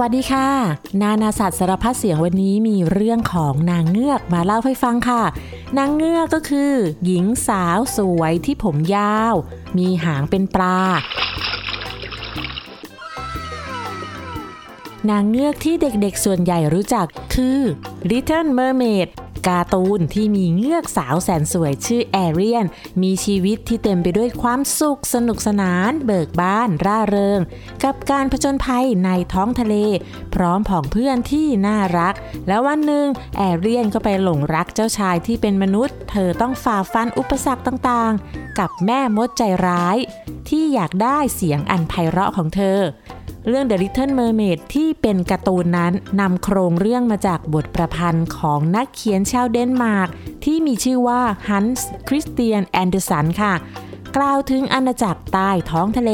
วัสดีค่ะ นานาสัตว์สารพัดเสียงวันนี้มีเรื่องของนางเงือกมาเล่าให้ฟังค่ะ นางเงือกก็คือ หญิงสาวสวยที่ผมยาว มีหางเป็นปลานางเงือกที่เด็กๆส่วนใหญ่รู้จักคือ Little Mermaid การ์ตูนที่มีเงือกสาวแสนสวยชื่อแอเรียน มีชีวิตที่เต็มไปด้วยความสุขสนุกสนาน เบิกบาน ร่าเริง กับการผจญภัยในท้องทะเล พร้อมผองเพื่อนที่น่ารัก แล้ววันหนึ่งแอเรียลก็ไปหลงรักเจ้าชายที่เป็นมนุษย์ เธอต้องฝ่าฟันอุปสรรคต่างๆ กับแม่มดใจร้าย ที่อยากได้เสียงอันไพเราะของเธอเรื่อง The Little Mermaid ที่เป็นการ์ตูนนั้นนำโครงเรื่องมาจากบทประพันธ์ของนักเขียนชาวเดนมาร์กที่มีชื่อว่าฮันส์คริสเตียนแอนเดอร์สันค่ะ กล่าวถึงอาณาจักรใต้ท้องทะเล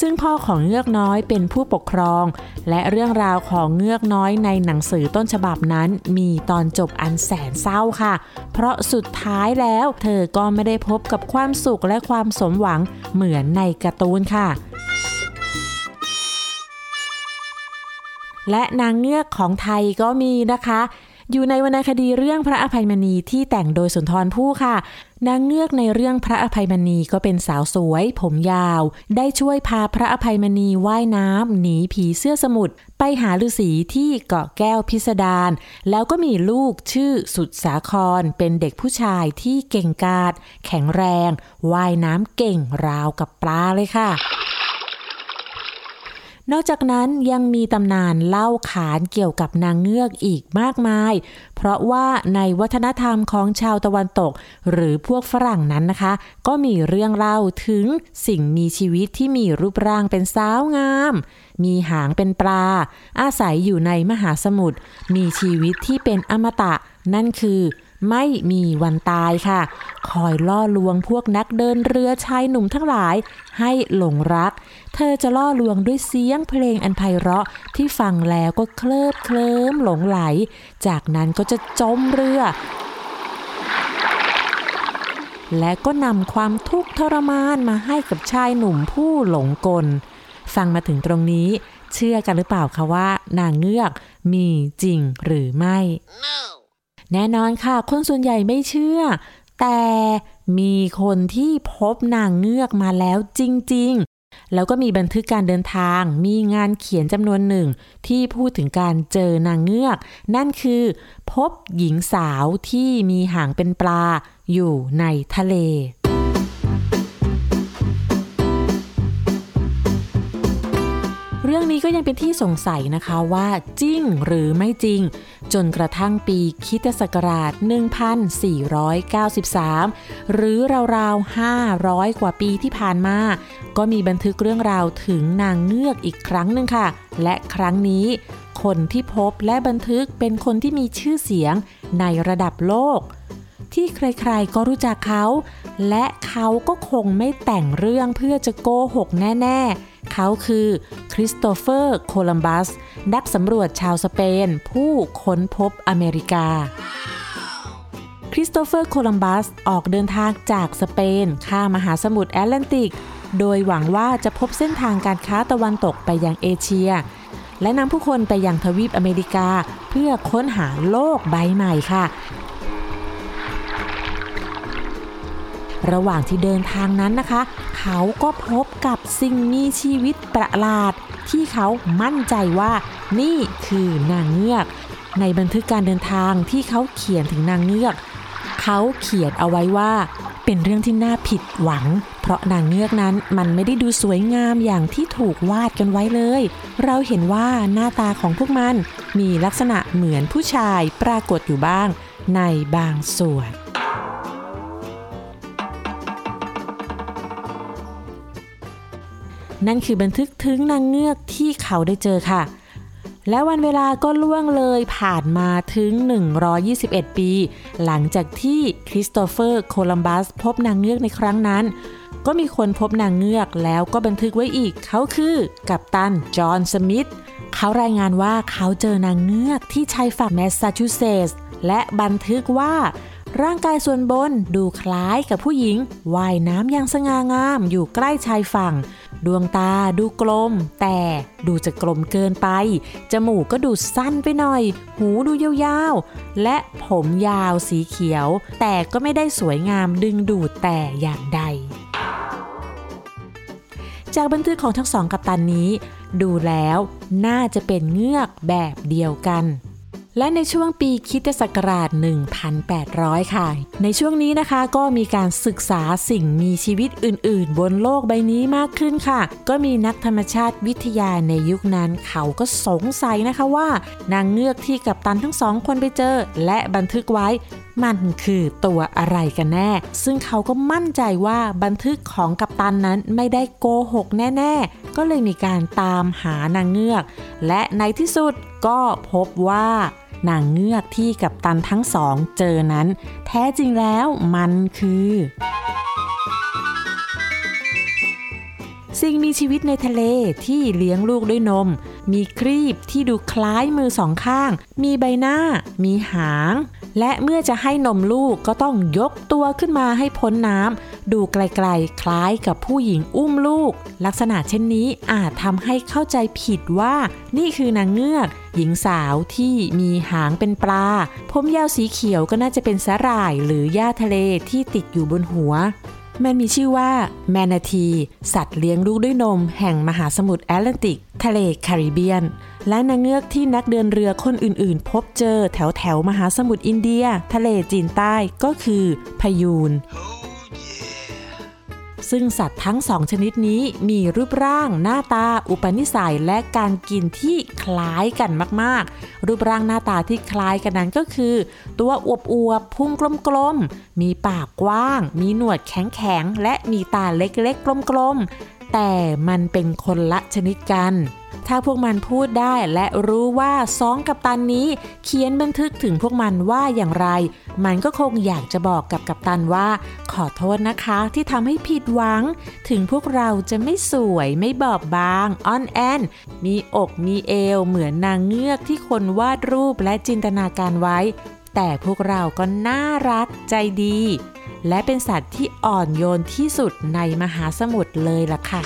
ซึ่งพ่อของเงือกน้อยเป็นผู้ปกครอง และเรื่องราวของเงือกน้อยในหนังสือต้นฉบับนั้น มีตอนจบอันแสนเศร้าค่ะ เพราะสุดท้ายแล้วเธอก็ไม่ได้พบกับความสุขและความสมหวังเหมือนในการ์ตูนค่ะและนางเงือกของไทยก็มีนะคะ อยู่ในวรรณคดีเรื่องพระอภัยมณีที่แต่งโดยสุนทรภู่ค่ะ นางเงือกในเรื่องพระอภัยมณีก็เป็นสาวสวย ผมยาว ได้ช่วยพาพระอภัยมณีว่ายน้ำหนีผีเสื้อสมุทรไปหาฤาษีที่เกาะแก้วพิสดารแล้วก็มีลูกชื่อสุดสาคร เป็นเด็กผู้ชายที่เก่งกาจแข็งแรง ว่ายน้ำเก่งราวกับปลาเลยค่ะ นอกจากนั้นยังมีตำนานเล่าขานเกี่ยวกับนางเงือกอีกมากมาย เพราะว่าในวัฒนธรรมของชาวตะวันตก หรือพวกฝรั่งนั้นนะคะ ก็มีเรื่องเล่าถึงสิ่งมีชีวิตที่มีรูปร่างเป็นสาวงาม มีหางเป็นปลา อาศัยอยู่ในมหาสมุทรมีชีวิตที่เป็นอมตะ นั่นคือ ไม่มีวันตายค่ะ คอยล่อลวงพวกนักเดินเรือชายหนุ่มทั้งหลายให้หลงรัก เธอจะล่อลวงด้วยเสียงเพลงอันไพเราะที่ฟังแล้วก็เคลิบเคลิ้มหลงไหล จากนั้นก็จะจมเรือ และก็นำความทุกข์ทรมานมาให้กับชายหนุ่มผู้หลงกล ฟังมาถึงตรงนี้เชื่อกันหรือเปล่าคะว่า นางเงือกมีจริงหรือไม่ no. แน่นอนค่ะ คนส่วนใหญ่ไม่เชื่อ แต่มีคนที่พบนางเงือกมาแล้วจริง ๆ แล้วก็มีบันทึกการเดินทาง มีงานเขียนจำนวนหนึ่ง ที่พูดถึงการเจอนางเงือก นั่นคือ พบหญิงสาวที่มีหางเป็นปลาอยู่ในทะเล นี้ก็ยังเป็นที่สงสัยนะคะว่าจริงหรือไม่จริง จนกระทั่งปีคิตศักราช 1493 หรือราวๆ 500 กว่าปีที่ผ่านมา ก็มีบันทึกเรื่องราวถึงนางเงือกอีกครั้งหนึ่งค่ะ และครั้งนี้คนที่พบและบันทึกเป็นคนที่มีชื่อเสียงในระดับโลก ที่ใครๆก็รู้จักเขา และเขาก็คงไม่แต่งเรื่องเพื่อจะโกหกแน่ ๆ เขาคือคริสโตเฟอร์ โคลัมบัส นักสำรวจชาวสเปน ผู้ค้นพบอเมริกาคริสโตเฟอร์โคลัมบัสออกเดินทางจากสเปน ข้ามมหาสมุทรแอตแลนติก โดยหวังว่าจะพบเส้นทางการค้าตะวันตกไปยังเอเชีย และนำผู้คนไปยังทวีปอเมริกา เพื่อค้นหาโลกใบใหม่ค่ะ ระหว่างที่เดินทางนั้นนะคะ เขาก็พบกับสิ่งมีชีวิตประหลาด ที่เขามั่นใจว่า นี่คือนางเงือก ในบันทึกการเดินทางที่เขาเขียนถึงนางเงือก เขาเขียนเอาไว้ว่าเป็นเรื่องที่น่าผิดหวัง เพราะนางเงือกนั้นมันไม่ได้ดูสวยงามอย่างที่ถูกวาดกันไว้เลย เราเห็นว่าหน้าตาของพวกมันมีลักษณะเหมือนผู้ชายปรากฏอยู่บ้างในบางส่วน นั่นคือบันทึกถึงนางเงือกที่เขาได้เจอค่ะ และวันเวลาก็ล่วงเลยผ่านมาถึง 121 ปี หลังจากที่คริสโตเฟอร์โคลัมบัสพบนางเงือกในครั้งนั้น ก็มีคนพบนางเงือกแล้วก็บันทึกไว้อีก เขาคือกัปตันจอห์นสมิธเขารายงานว่าเขาเจอนางเงือกที่ชายฝั่งแมสซาชูเซตส์และบันทึกว่า ร่างกายส่วนบนดูคล้ายกับผู้หญิงว่ายน้ำอย่างสง่างามอยู่ใกล้ชายฝั่ง ดวงตาดูกลม แต่ดูจะกลมเกินไป จมูกก็ดูสั้นไปหน่อย หูดูยาวๆ และผมยาวสีเขียว แต่ก็ไม่ได้สวยงามดึงดูดแต่อย่างใด จากบันทึกของทั้งสองกัปตันนี้ ดูแล้วน่าจะเป็นเงือกแบบเดียวกัน และในช่วงปีคิตศักราช 1800 ค่ะ ในช่วงนี้นะคะก็มีการศึกษาสิ่งมีชีวิตอื่น ๆ บนโลกใบนี้มากขึ้นค่ะ ก็มีนักธรรมชาติวิทยาในยุคนั้นเขาก็สงสัยนะคะว่า นางเงือกที่กัปตันทั้งสองคนไปเจอ และบันทึกไว้มันคือตัวอะไรกันแน่ ซึ่งเขาก็มั่นใจว่าบันทึกของกัปตันนั้นไม่ได้โกหกแน่ ๆ ก็เลยมีการตามหานางเงือก และในที่สุดก็พบว่า นางเงือกที่กับตันทั้งสองเจอนั้น แท้จริงแล้วมันคือ สิ่งมีชีวิตในทะเลที่เลี้ยงลูกด้วยนม มีครีบที่ดูคล้ายมือสองข้าง มีใบหน้า มีหาง และเมื่อจะให้นมลูกก็ต้องยกตัวขึ้นมาให้พ้นน้ำ ดูไกลๆ คล้ายกับผู้หญิงอุ้มลูก ลักษณะเช่นนี้อาจทำให้เข้าใจผิดว่า นี่คือนางเงือก หญิงสาวที่มีหางเป็นปลา ผมยาวสีเขียวก็น่าจะเป็นสาหร่ายหรือหญ้าทะเลที่ติดอยู่บนหัว มันมีชื่อว่าแมนาที สัตว์เลี้ยงลูกด้วยนม แห่งมหาสมุทรแอตแลนติก ทะเลแคริบเบียน และนางเงือกที่นักเดินเรือคนอื่นๆ พบเจอแถวแถวมหาสมุทรอินเดีย ทะเลจีนใต้ก็คือพยูน ซึ่งสัตว์ทั้งสองชนิดนี้มีรูปร่าง หน้าตา อุปนิสัยและการกินที่คล้ายกันมากๆ รูปร่างหน้าตาที่คล้ายกันนั้นก็คือ ตัวอวบอวบพุงกลมๆ มีปากกว้าง มีหนวดแข็งๆ และมีตาเล็กๆ กลมๆ แต่มันเป็นคนละชนิดกัน ถ้าพวกมันพูดได้และรู้ว่าสองกัปตันนี้เขียนบันทึกถึงพวกมันว่าอย่างไร มันก็คงอยากจะบอกกับกัปตันว่า ขอโทษนะคะที่ทำให้ผิดหวัง ถึงพวกเราจะไม่สวยไม่บอบบางอ่อนแอน มีอกมีเอวเหมือนนางเงือกที่คนวาดรูปและจินตนาการไว้ แต่พวกเราก็น่ารักใจดี และเป็นสัตว์ที่อ่อนโยนที่สุดในมหาสมุทรเลยล่ะค่ะ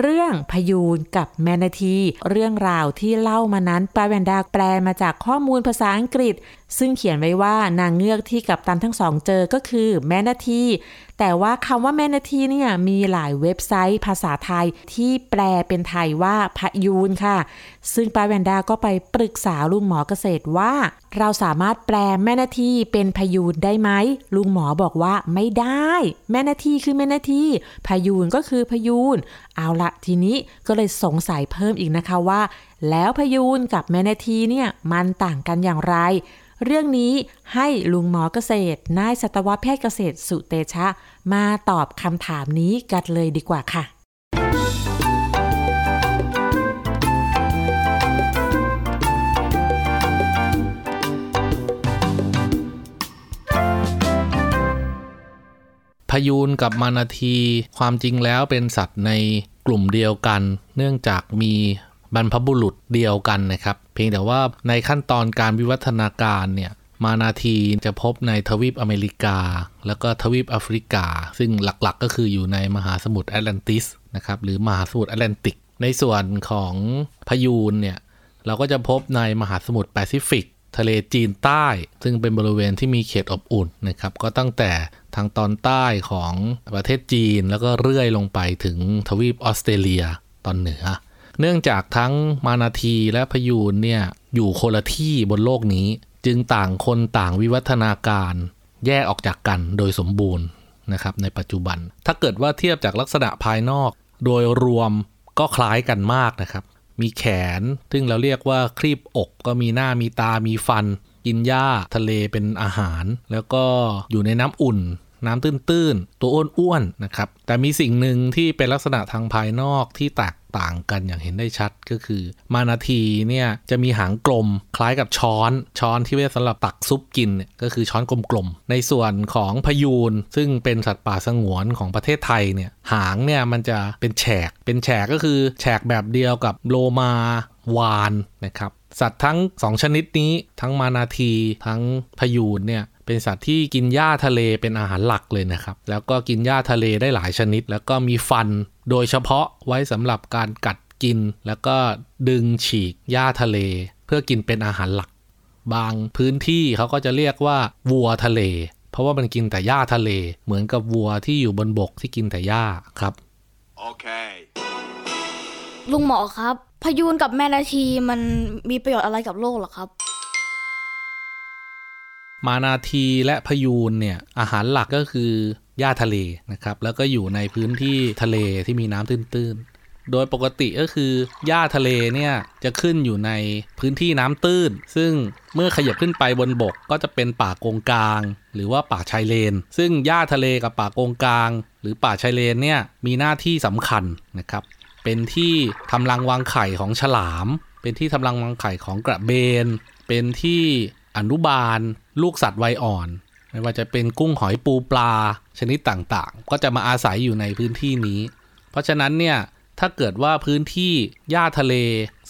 เรื่องพยูนกับแมนาที เรื่องราวที่เล่ามานั้นปาแวนดาแปลมาจากข้อมูลภาษาอังกฤษ ซึ่งเขียนไว้ว่านางเงือกที่กับตันทั้งสองเจอก็คือแมนาทีแต่ว่าคำว่าแมนาทีเนี่ยมีหลายเว็บไซต์ภาษาไทยที่แปลเป็นไทยว่าพยูนค่ะ ซึ่งปาแวนดาก็ไปปรึกษาลุงหมอเกษตรว่า เราสามารถแปลแมนาทีเป็นพยูนได้ไหมลุงหมอบอกว่าไม่ได้ แมนาทีคือแมนาทีพยูนก็คือพยูนเอาละทีนี้ก็เลยสงสัยเพิ่มอีกนะคะว่า แล้วพยูนกับแมนาทีเนี่ยมันต่างกันอย่างไร เรื่องนี้ให้ลุงหมอเกษตร นายสัตวแพทย์เกษตรสุเตชะ มาตอบคำถามนี้กันเลยดีกว่าค่ะ พยูนกับมานาทีความจริงแล้วเป็นสัตว์ในกลุ่มเดียวกัน เนื่องจากมี บรรพบุรุษเดียวกันนะครับ เพียงแต่ว่าในขั้นตอนการวิวัฒนาการเนี่ยมานาทีจะพบในทวีปอเมริกา แล้วก็ทวีปแอฟริกา ซึ่งหลักๆก็คืออยู่ในมหาสมุทรแอตแลนติสนะครับหรือมหาสมุทรแอตแลนติก ในส่วนของพยูนเนี่ยเราก็จะพบในมหาสมุทรแปซิฟิก ทะเลจีนใต้ ซึ่งเป็นบริเวณที่มีเขตอบอุ่นนะครับก็ตั้งแต่ทางตอนใต้ของประเทศจีน แล้วก็เรื่อยลงไปถึงทวีปออสเตรเลียตอนเหนือ เนื่องจากทั้งมานาทีและพยูนเนี่ยอยู่คนละที่บนโลกนี้ จึงต่างคนต่างวิวัฒนาการ แยกออกจากกันโดยสมบูรณ์นะครับในปัจจุบัน ถ้าเกิดว่าเทียบจากลักษณะภายนอก โดยรวมก็คล้ายกันมากนะครับ มีแขน ซึ่งเราเรียกว่าครีบอกก็มีหน้ามีตามีฟัน กินหญ้าทะเลเป็นอาหาร แล้วก็อยู่ในน้ำอุ่น น้ำตื้นๆ ตัวอ้วนๆนะครับ แต่มีสิ่งหนึ่งที่เป็นลักษณะทางภายนอกที่แตกต่างกันอย่างเห็นได้ชัดก็คือ มานาทีเนี่ยจะมีหางกลมคล้ายกับช้อนช้อนที่ไว้สำหรับตักซุปกินเนี่ยก็คือช้อนกลมๆ ในส่วนของพยูนซึ่งเป็นสัตว์ป่าสงวนของประเทศไทยเนี่ยหางเนี่ยมันจะเป็นแฉก เป็นแฉกก็คือแฉกแบบเดียวกับโลมาวานนะครับสัตว์ทั้ง 2 ชนิดนี้ทั้งมานาทีทั้งพยูนเนี่ย เป็นสัตว์ที่กินหญ้าทะเลเป็นอาหารหลักเลยนะครับ แล้วก็กินหญ้าทะเลได้หลายชนิด แล้วก็มีฟันโดยเฉพาะไว้สำหรับการกัดกิน แล้วก็ดึงฉีกหญ้าทะเล เพื่อกินเป็นอาหารหลัก บางพื้นที่เขาก็จะเรียกว่าวัวทะเล เพราะว่ามันกินแต่หญ้าทะเล เหมือนกับวัวที่อยู่บนบกที่กินแต่หญ้าครับ Okay. ลุงหมอครับ พยูนกับแมนาทีมันมีประโยชน์อะไรกับโลกเหรอครับ มานาทีและพยูนเนี่ยอาหารหลักก็คือหญ้าทะเลนะครับ แล้วก็อยู่ในพื้นที่ทะเลที่มีน้ำตื้นๆ โดยปกติก็คือหญ้าทะเลเนี่ยจะขึ้นอยู่ในพื้นที่น้ำตื้น ซึ่งเมื่อขยับขึ้นไปบนบกก็จะเป็นป่าโกงกลาง หรือว่าป่าชายเลน ซึ่งหญ้าทะเลกับป่าโกงกลาง หรือป่าชายเลนเนี่ยมีหน้าที่สำคัญนะครับ เป็นที่ทำรังวางไข่ของฉลาม เป็นที่ทำรังวางไข่ของกระเบน เป็นที่ อนุบาล ลูกสัตว์วัยอ่อน ไม่ว่าจะเป็นกุ้งหอยปูปลาชนิดต่างๆ ก็จะมาอาศัยอยู่ในพื้นที่นี้ เพราะฉะนั้นเนี่ยถ้าเกิดว่าพื้นที่หญ้าทะเล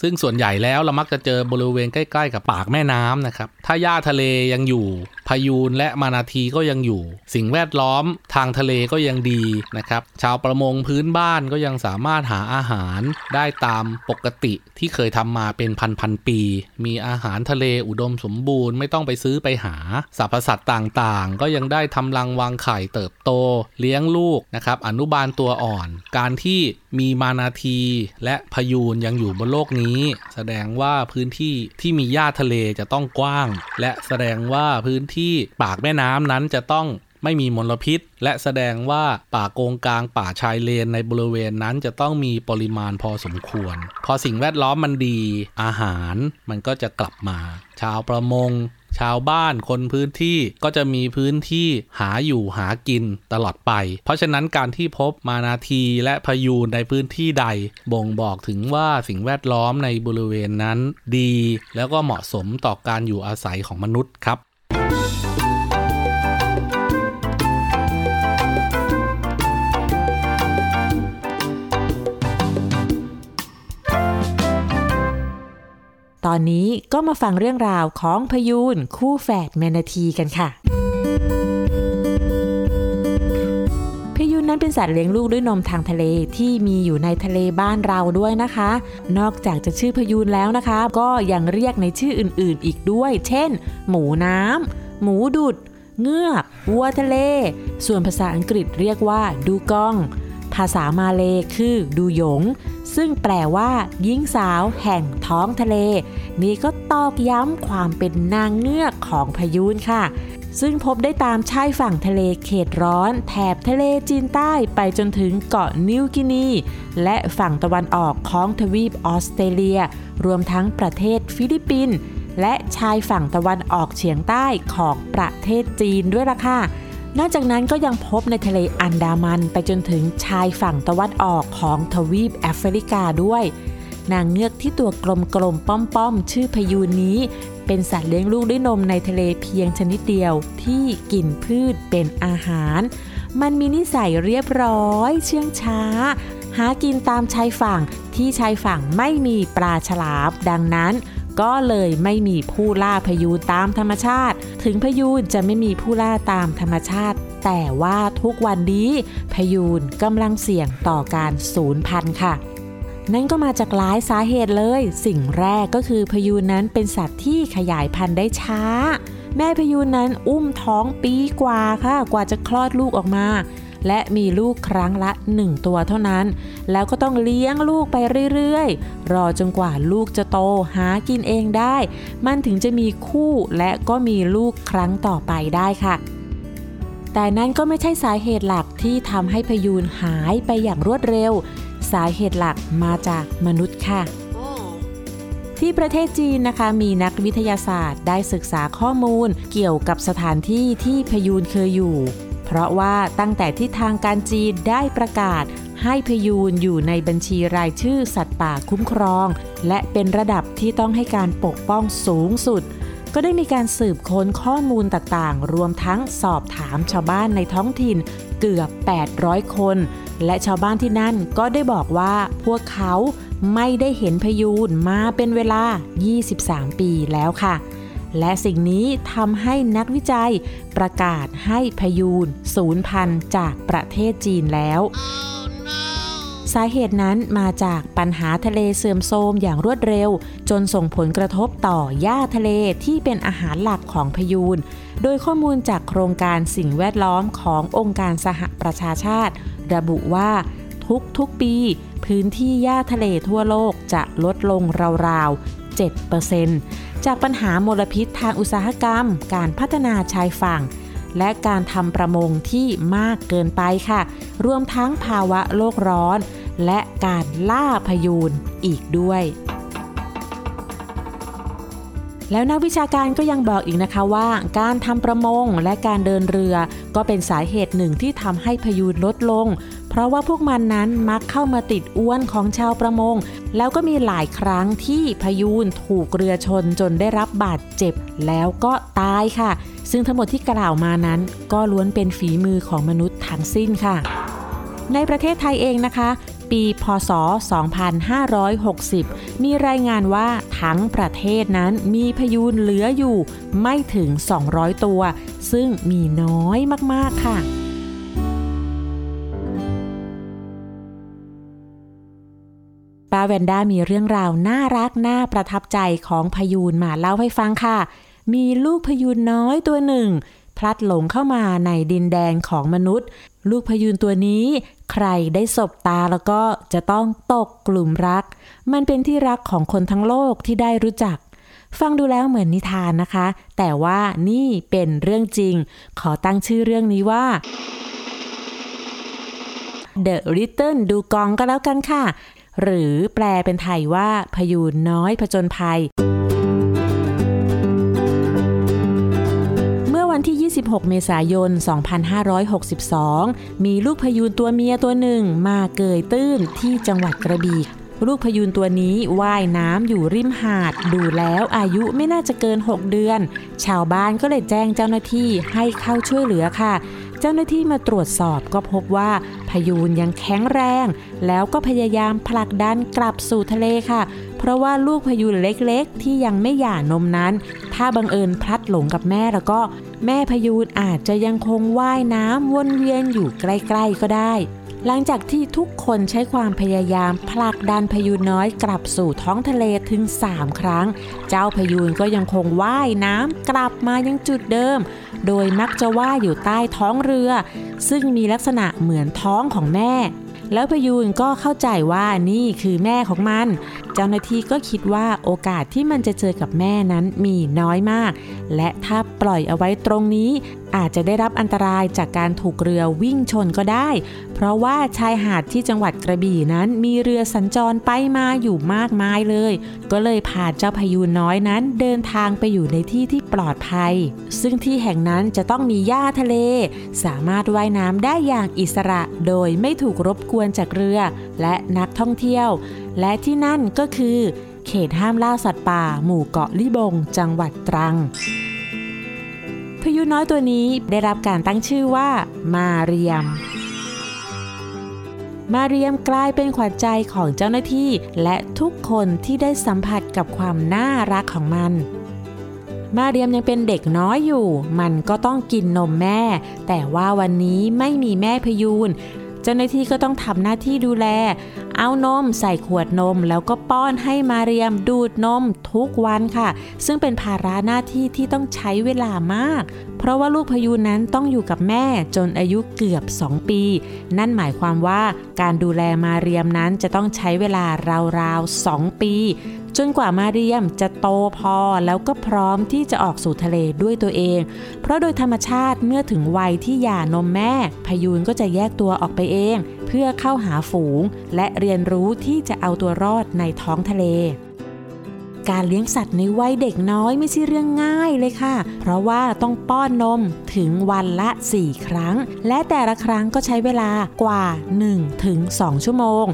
ซึ่งส่วนใหญ่แล้วเรามักจะเจอบริเวณใกล้ๆ กับปากแม่น้ำนะครับ ถ้าหญ้าทะเลยังอยู่ พายูนและมานาทีก็ยังอยู่ สิ่งแวดล้อมทางทะเลก็ยังดีนะครับ ชาวประมงพื้นบ้านก็ยังสามารถหาอาหารได้ตามปกติที่เคยทำมาเป็นพันๆปี มีอาหารทะเลอุดมสมบูรณ์ไม่ต้องไปซื้อไปหาสรรพสัตว์ต่างๆ ก็ยังได้ทำรังวางไข่เติบโต เลี้ยงลูกนะครับ อนุบาลตัวอ่อน การที่มีมานาทีและพายูนยังอยู่บนโลกนี้แสดงว่าพื้นที่ที่มีหญ้าทะเลจะต้องกว้าง และแสดงว่าพื้นที่ปากแม่น้ำนั้นจะต้องไม่มีมลพิษ และแสดงว่าป่าโกงกลางป่าชายเลนในบริเวณนั้นจะต้องมีปริมาณพอสมควร พอสิ่งแวดล้อมมันดีอาหารมันก็จะกลับมา ชาวประมง ชาวบ้านคนพื้นที่ก็จะมีพื้นที่หาอยู่หากินตลอดไป เพราะฉะนั้นการที่พบมานาทีและพยูนในพื้นที่ใด บ่งบอกถึงว่าสิ่งแวดล้อมในบริเวณนั้นดี แล้วก็เหมาะสมต่อการอยู่อาศัยของมนุษย์ครับ ตอนนี้ก็มาฟังเรื่องราวของพยูนคู่แฝดแมนาทีกันค่ะ พยูนนั้นเป็นสัตว์เลี้ยงลูกด้วยนมทางทะเลที่มีอยู่ในทะเลบ้านเราด้วยนะคะ นอกจากจะชื่อพยูนแล้วนะคะ ก็ยังเรียกในชื่ออื่นๆ อีกด้วย เช่น หมูน้ำหมูดุด เงือกวัวทะเล ส่วนภาษาอังกฤษเรียกว่าดูกอง ภาษามาเลคือดูหยง ซึ่งแปลว่าหญิงสาวแห่งท้องทะเล นี่ก็ตอกย้ำความเป็นนางเงือกของพยูนค่ะ ซึ่งพบได้ตามชายฝั่งทะเลเขตร้อน แถบทะเลจีนใต้ไปจนถึงเกาะนิวกินี และฝั่งตะวันออกของทวีปออสเตรเลีย รวมทั้งประเทศฟิลิปปินส์และชายฝั่งตะวันออกเฉียงใต้ของประเทศจีนด้วยล่ะค่ะ นอกจากนั้นก็ยังพบในทะเลอันดามันไปจนถึงชายฝั่งตะวันออกของทวีปแอฟริกาด้วย นางเงือกที่ตัวกลมๆป้อมๆ ชื่อพยูนนี้ เป็นสัตว์เลี้ยงลูกด้วยนมในทะเลเพียงชนิดเดียวที่กินพืชเป็นอาหาร มันมีนิสัยเรียบร้อย เชื่องช้า หากินตามชายฝั่งที่ชายฝั่งไม่มีปลาฉลามดังนั้น ก็เลยไม่มีผู้ล่าพยูนตามธรรมชาติ ถึงพยูนจะไม่มีผู้ล่าตามธรรมชาติ แต่ว่าทุกวันนี้พยูนกำลังเสี่ยงต่อการสูญพันธุ์ค่ะนั่นก็มาจากหลายสาเหตุเลย สิ่งแรกก็คือพยูนนั้นเป็นสัตว์ที่ขยายพันธุ์ได้ช้า แม่พยูนนั้นอุ้มท้องปีกว่าค่ะ กว่าจะคลอดลูกออกมา และมีลูกครั้งละ 1 ตัวเท่านั้น แล้วก็ต้องเลี้ยงลูกไปเรื่อยๆ รอจนกว่าลูกจะโตหากินเองได้ มันถึงจะมีคู่และก็มีลูกครั้งต่อไปได้ค่ะแต่นั้นก็ไม่ใช่สาเหตุหลักที่ทำให้พยูนหายไปอย่างรวดเร็ว สาเหตุหลักมาจากมนุษย์ค่ะ ที่ประเทศจีนนะคะ มีนักวิทยาศาสตร์ได้ศึกษาข้อมูลเกี่ยวกับสถานที่ที่พยูนเคยอยู่ ราะว่าตั้งแต่ที่ทางการจีนได้ประกาศ ให้พยูนอยู่ในบัญชีรายชื่อสัตว์ป่าคุ้มครอง และเป็นระดับที่ต้องให้การปกป้องสูงสุด ก็ได้มีการสืบค้นข้อมูลต่างๆ รวมทั้งสอบถามชาวบ้านในท้องถิ่นเกือบ 800 คน และชาวบ้านที่นั่นก็ได้บอกว่าพวกเขาไม่ได้เห็นพยูนมาเป็นเวลา 23 ปีแล้วค่ะ และสิ่งนี้ทำให้นักวิจัยประกาศให้พยูนสูญพันธุ์จากประเทศจีนแล้ว สาเหตุนั้นมาจากปัญหาทะเลเสื่อมโทรมอย่างรวดเร็ว จนส่งผลกระทบต่อหญ้าทะเลที่เป็นอาหารหลักของพยูน โดยข้อมูลจากโครงการสิ่งแวดล้อมขององค์การสหประชาชาติ ระบุว่าทุกทุกปีพื้นที่หญ้าทะเลทั่วโลกจะลดลงราวๆ7% จากปัญหามลพิษทางอุตสาหกรรม การพัฒนาชายฝั่ง และการทำประมงที่มากเกินไปค่ะ รวมทั้งภาวะโลกร้อน และการล่าพยูนอีกด้วยแล้วนักวิชาการก็ยังบอกอีกนะคะว่า การทำประมงและการเดินเรือก็เป็นสาเหตุหนึ่งที่ทำให้พยูนลดลง เพราะว่าพวกมันนั้นมักเข้ามาติดอ้วนของชาวประมง แล้วก็มีหลายครั้งที่พยูนถูกเรือชนจนได้รับบาดเจ็บแล้วก็ตายค่ะ ซึ่งทั้งหมดที่กล่าวมานั้น ก็ล้วนเป็นฝีมือของมนุษย์ทั้งสิ้นค่ะ ในประเทศไทยเองนะคะปี พศ 2560 มีรายงานว่าทั้งประเทศนั้นมีพยูนเหลืออยู่ไม่ถึง 200 ตัว ซึ่งมีน้อยมาก ๆ ค่ะ แวนด้ามีเรื่องราวน่ารักน่าประทับใจของพยูนมาเล่าให้ฟังค่ะ มีลูกพยูนน้อยตัวหนึ่ง พลัดหลงเข้ามาในดินแดนของมนุษย์ ลูกพยูนตัวนี้ ใครได้สบตาแล้วก็จะต้องตกกลุ่มรัก มันเป็นที่รักของคนทั้งโลกที่ได้รู้จักฟังดูแล้วเหมือนนิทานนะคะ แต่ว่านี่เป็นเรื่องจริง ขอตั้งชื่อเรื่องนี้ว่า The Little Dugong ก็แล้วกันค่ะ หรือแปลเป็นไทยว่าพยูนน้อยผจญภัย เมื่อวันที่ 26 เมษายน 2562 มีลูกพยูนตัวเมียตัวหนึ่งมาเกยตื้นที่จังหวัดกระบี่ ลูกพยูนตัวนี้ว่ายน้ำอยู่ริมหาด ดูแล้วอายุไม่น่าจะเกิน 6 เดือน ชาวบ้านก็เลยแจ้งเจ้าหน้าที่ให้เข้าช่วยเหลือค่ะ เจ้าหน้าที่มาตรวจสอบก็พบว่าพยูนยังแข็งแรง แล้วก็พยายามผลักดันกลับสู่ทะเลค่ะ เพราะว่าลูกพยูนเล็กๆ ที่ยังไม่หย่านมนั้น ถ้าบังเอิญพลัดหลงกับแม่แล้วก็ แม่พยูนอาจจะยังคงว่ายน้ำวนเวียนอยู่ใกล้ ๆ ก็ได้ หลังจากที่ทุกคนใช้ความพยายามผลักดันพยูนน้อยกลับสู่ท้องทะเลถึง 3 ครั้ง เจ้าพยูนก็ยังคงว่ายน้ำกลับมายังจุดเดิม โดยมักจะว่ายอยู่ใต้ท้องเรือ ซึ่งมีลักษณะเหมือนท้องของแม่ แล้วพยูนก็เข้าใจว่านี่คือแม่ของมัน เจ้าหน้าที่ก็คิดว่าโอกาสที่มันจะเจอกับแม่นั้นมีน้อยมาก และถ้าปล่อยเอาไว้ตรงนี้ อาจจะได้รับอันตรายจากการถูกเรือวิ่งชนก็ได้ เพราะว่าชายหาดที่จังหวัดกระบี่นั้นมีเรือสัญจรไปมาอยู่มากมายเลย ก็เลยพาเจ้าพายูนน้อยนั้นเดินทางไปอยู่ในที่ที่ปลอดภัย ซึ่งที่แห่งนั้นจะต้องมีหญ้าทะเล สามารถว่ายน้ำได้อย่างอิสระโดยไม่ถูกรบกวนจากเรือ และนักท่องเที่ยว และที่นั่นก็คือ เขตห้ามล่าสัตว์ป่า หมู่เกาะลิบง จังหวัดตรังพยูน้อยตัวนี้ได้รับการตั้งชื่อว่า มาเรียม มาเรียมกลายเป็นขวัญใจของเจ้าหน้าที่ และทุกคนที่ได้สัมผัสกับความน่ารักของมัน มาเรียมยังเป็นเด็กน้อยอยู่ มันก็ต้องกินนมแม่ แต่ว่าวันนี้ไม่มีแม่พยูน เจ้าหน้าที่ก็ต้องทำหน้าที่ดูแล เอานมใส่ขวดนม แล้วก็ป้อนให้มาเรียมดูดนมทุกวันค่ะ ซึ่งเป็นภาระหน้าที่ที่ต้องใช้เวลามาก เพราะว่าลูกพยูนนั้นต้องอยู่กับแม่จนอายุเกือบ 2 ปี นั่นหมายความว่าการดูแลมาเรียมนั้นจะต้องใช้เวลาราวๆ2ปี จนกว่ามาเรียมจะโตพอแล้วก็พร้อมที่จะออกสู่ทะเลด้วยตัวเอง เพราะโดยธรรมชาติเมื่อถึงวัยที่หย่านมแม่ พยูนก็จะแยกตัวออกไปเอง เพื่อเข้าหาฝูง และเรียนรู้ที่จะเอาตัวรอดในท้องทะเล การเลี้ยงสัตว์ในวัยเด็กน้อยไม่ใช่เรื่องง่ายเลยค่ะ เพราะว่าต้องป้อนนมถึงวันละ 4 ครั้ง และแต่ละครั้งก็ใช้เวลากว่า1ถึงชั่วโมง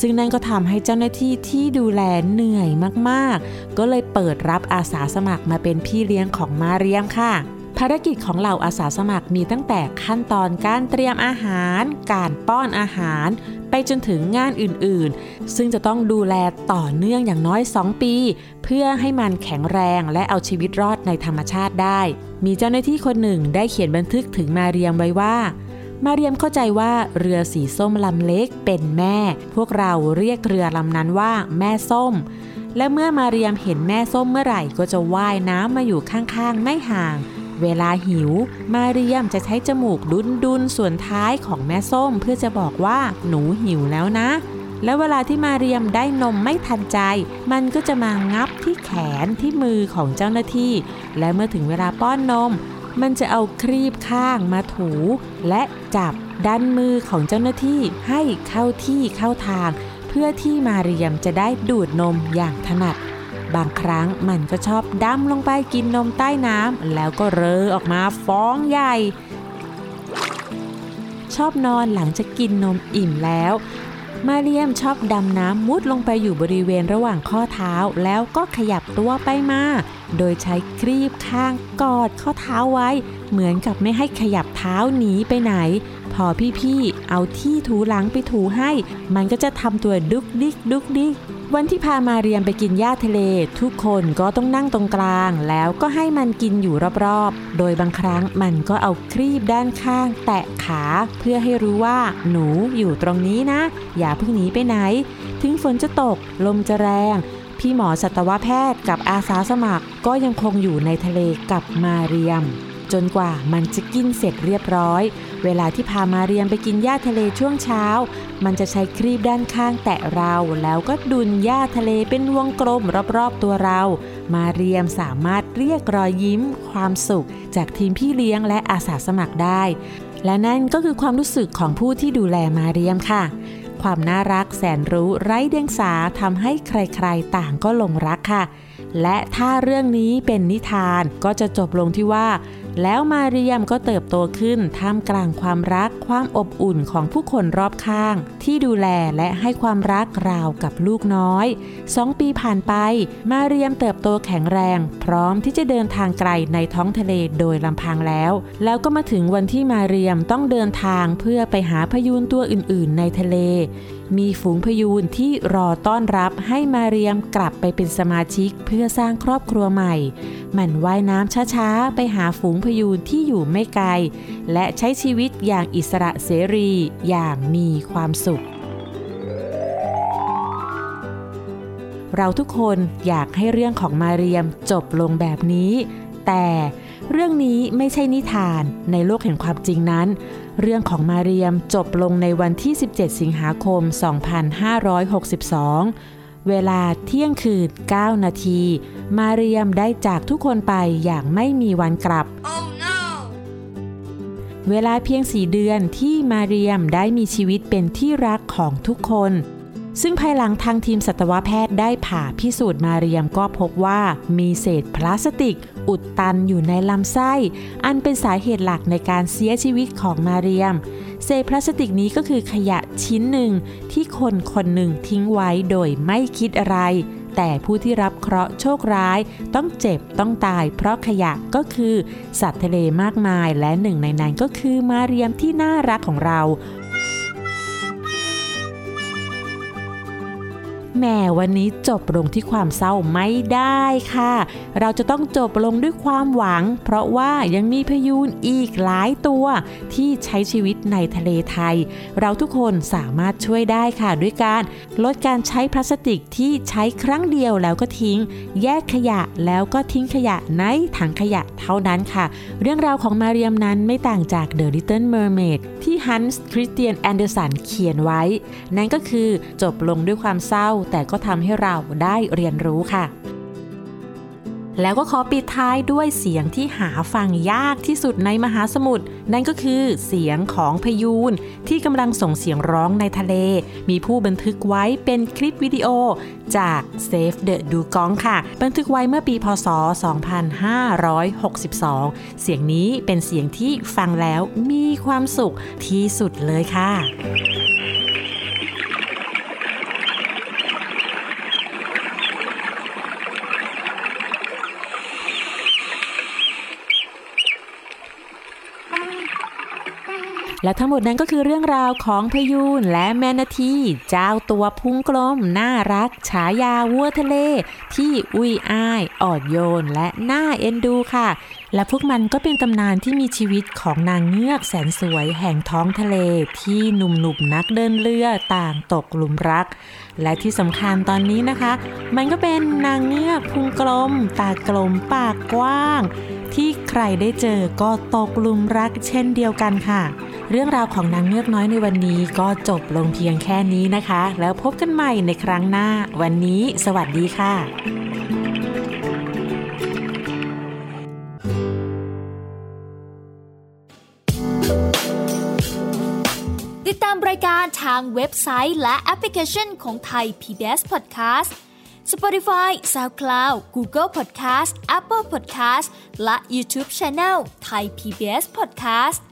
ซึ่งนั่นก็ทำให้เจ้าหน้าที่ที่ดูแลเหนื่อยมากๆ ก็เลยเปิดรับอาสาสมัครมาเป็นพี่เลี้ยงของมาเรียมค่ะภารกิจของเหล่าอาสาสมัครมีตั้งแต่ขั้นตอนการเตรียมอาหาร การป้อนอาหาร ไปจนถึงงานอื่นๆ ซึ่งจะต้องดูแลต่อเนื่องอย่างน้อย 2 ปี เพื่อให้มันแข็งแรงและเอาชีวิตรอดในธรรมชาติได้ มีเจ้าหน้าที่คนหนึ่งได้เขียนบันทึกถึงมาเรียมไว้ว่ามาเรียมเข้าใจว่าเรือสีส้มลำเล็กเป็นแม่ พวกเราเรียกเรือลำนั้นว่าแม่ส้ม และเมื่อมาเรียมเห็นแม่ส้มเมื่อไหร่ก็จะว่ายน้ำมาอยู่ข้างๆ ไม่ห่าง เวลาหิว มาเรียมจะใช้จมูกดุนดุนส่วนท้ายของแม่ส้มเพื่อจะบอกว่าหนูหิวแล้วนะ แล้วเวลาที่มาเรียมได้นมไม่ทันใจ มันก็จะมางับที่แขนที่มือของเจ้าหน้าที่ และเมื่อถึงเวลาป้อนนม มันจะเอาครีบข้างมาถู และจับดันมือของเจ้าหน้าที่ให้เข้าที่เข้าทาง เพื่อที่มาเรียมจะได้ดูดนมอย่างถนัด บางครั้งมันก็ชอบดำลงไปกินนมใต้น้ำแล้วก็เรอออกมาฟ้องใหญ่ ชอบนอนหลังจากกินนมอิ่มแล้ว มาเรียมชอบดำน้ำมุดลงไปอยู่บริเวณระหว่างข้อเท้าแล้วก็ขยับตัวไปมา โดยใช้ครีบข้างกอดข้อเท้าไว้ เหมือนกับไม่ให้ขยับเท้าหนีไปไหน พอพี่ๆเอาที่ถูหลังไปถูให้ มันก็จะทำตัวดุกดิกดุกดิก วันที่พามาเรียมไปกินหญ้าทะเล ทุกคนก็ต้องนั่งตรงกลาง แล้วก็ให้มันกินอยู่รอบๆ โดยบางครั้งมันก็เอาครีบด้านข้าง แตะขาเพื่อให้รู้ว่าหนูอยู่ตรงนี้นะ อย่าเพิ่งหนีไปไหน ถึงฝนจะตกลมจะแรง พี่หมอสัตวแพทย์กับอาสาสมัครก็ยังคงอยู่ในทะเลกับมาเรียม จนกว่ามันจะกินเสร็จเรียบร้อย เวลาที่พามาเรียมไปกินหญ้าทะเลช่วงเช้า มันจะใช้ครีบด้านข้างแตะเราแล้วก็ดุนหญ้าทะเลเป็นวงกลมรอบๆตัวเรา มาเรียมสามารถเรียกรอยยิ้ม ความสุข จากทีมพี่เลี้ยงและอาสาสมัครได้ และนั่นก็คือความรู้สึกของผู้ที่ดูแลมาเรียมค่ะ ความน่ารักแสนรู้ไร้เดียงสาทำให้ใครๆ ต่างก็หลงรักค่ะและถ้าเรื่องนี้เป็นนิทานก็จะจบลงที่ว่า แล้วมาเรียมก็เติบโตขึ้นท่ามกลางความรักความอบอุ่นของผู้คนรอบข้าง ที่ดูแลและให้ความรักราวกับลูกน้อยสองปีผ่านไป มาเรียมเติบโตแข็งแรง พร้อมที่จะเดินทางไกลในท้องทะเลโดยลำพังแล้ว แล้วก็มาถึงวันที่มาเรียมต้องเดินทางเพื่อไปหาพยูนตัวอื่น ๆ ในทะเล มีฝูงพยูนที่รอต้อนรับให้มาเรียมกลับไปเป็นสมาชิกเพื่อสร้างครอบครัวใหม่ มันว่ายน้ำช้าๆ ไปหาฝูงพยูนที่อยู่ไม่ไกล และใช้ชีวิตอย่างอิสระเสรีอย่างมีความสุข เราทุกคนอยากให้เรื่องของมาเรียมจบลงแบบนี้ แต่เรื่องนี้ไม่ใช่นิทานในโลกแห่งความจริงนั้น เรื่องของมาเรียมจบลงในวันที่ 17 สิงหาคม 2562 เวลาเที่ยงคืน 9 นาที มาเรียมได้จากทุกคนไปอย่างไม่มีวันกลับ Oh no! เวลาเพียงสี่เดือนที่มาเรียมได้มีชีวิตเป็นที่รักของทุกคน ซึ่งภายหลังทางทีมสัตวแพทย์ได้ผ่าพิสูจน์มาเรียมก็พบว่ามีเศษพลาสติก อุดตันอยู่ในลำไส้ อันเป็นสาเหตุหลักในการเสียชีวิตของมาเรียม เศษพลาสติกนี้ก็คือขยะชิ้นหนึ่งที่คนคนหนึ่งทิ้งไว้โดยไม่คิดอะไร แต่ผู้ที่รับเคราะห์โชคร้าย ต้องเจ็บต้องตาย เพราะขยะก็คือสัตว์ทะเลมากมายและหนึ่งในนั้นก็คือมาเรียมที่น่ารักของเรา แหม่วันนี้จบลงที่ความเศร้าไม่ได้ค่ะ เราจะต้องจบลงด้วยความหวัง เพราะว่ายังมีพยูนอีกหลายตัวที่ใช้ชีวิตในทะเลไทย เราทุกคนสามารถช่วยได้ค่ะ ด้วยการลดการใช้พลาสติกที่ใช้ครั้งเดียวแล้วก็ทิ้ง แยกขยะแล้วก็ทิ้งขยะในถังขยะเท่านั้นค่ะ เรื่องราวของมาเรียมนั้นไม่ต่างจาก The Little Mermaid ที่ฮันส์คริสเตียนแอนเดอร์สันเขียนไว้ นั่นก็คือจบลงด้วยความเศร้าแต่ก็ทำให้เราได้เรียนรู้ค่ะ แล้วก็ขอปิดท้ายด้วยเสียงที่หาฟังยากที่สุดในมหาสมุทรนั่นก็คือเสียงของพยูนที่กำลังส่งเสียงร้องในทะเล มีผู้บันทึกไว้เป็นคลิปวิดีโอจาก Save the Dugong ค่ะ บันทึกไว้เมื่อปีพศ 2562 เสียงนี้เป็นเสียงที่ฟังแล้วมีความสุขที่สุดเลยค่ะ และทั้งหมดนั้นก็คือเรื่องราวของพยูนและแมนาทีเจ้าตัวพุงกลม น่ารัก ฉายาวัวทะเล ที่อุยอ้ายอ่อนโยน และน่าเอ็นดูค่ะ และพวกมันก็เป็นตำนานที่มีชีวิตของนางเงือกแสนสวยแห่งท้องทะเลที่หนุ่มๆนักเดินเรือต่างตกหลุมรัก และที่สำคัญตอนนี้นะคะ มันก็เป็นนางเงือกพุงกลม ตากลมปากกว้าง ที่ใครได้เจอก็ตกหลุมรักเช่นเดียวกันค่ะ เรื่องราวของนางเงือกน้อยในวันนี้ก็จบลงเพียงแค่นี้นะคะ แล้วพบกันใหม่ในครั้งหน้า วันนี้ สวัสดีค่ะติดตามรายการทางเว็บไซต์และแอปพลิเคชันของไทย PBS Podcast Spotify SoundCloud Google Podcast Apple Podcast และ YouTube Channel Thai PBS Podcast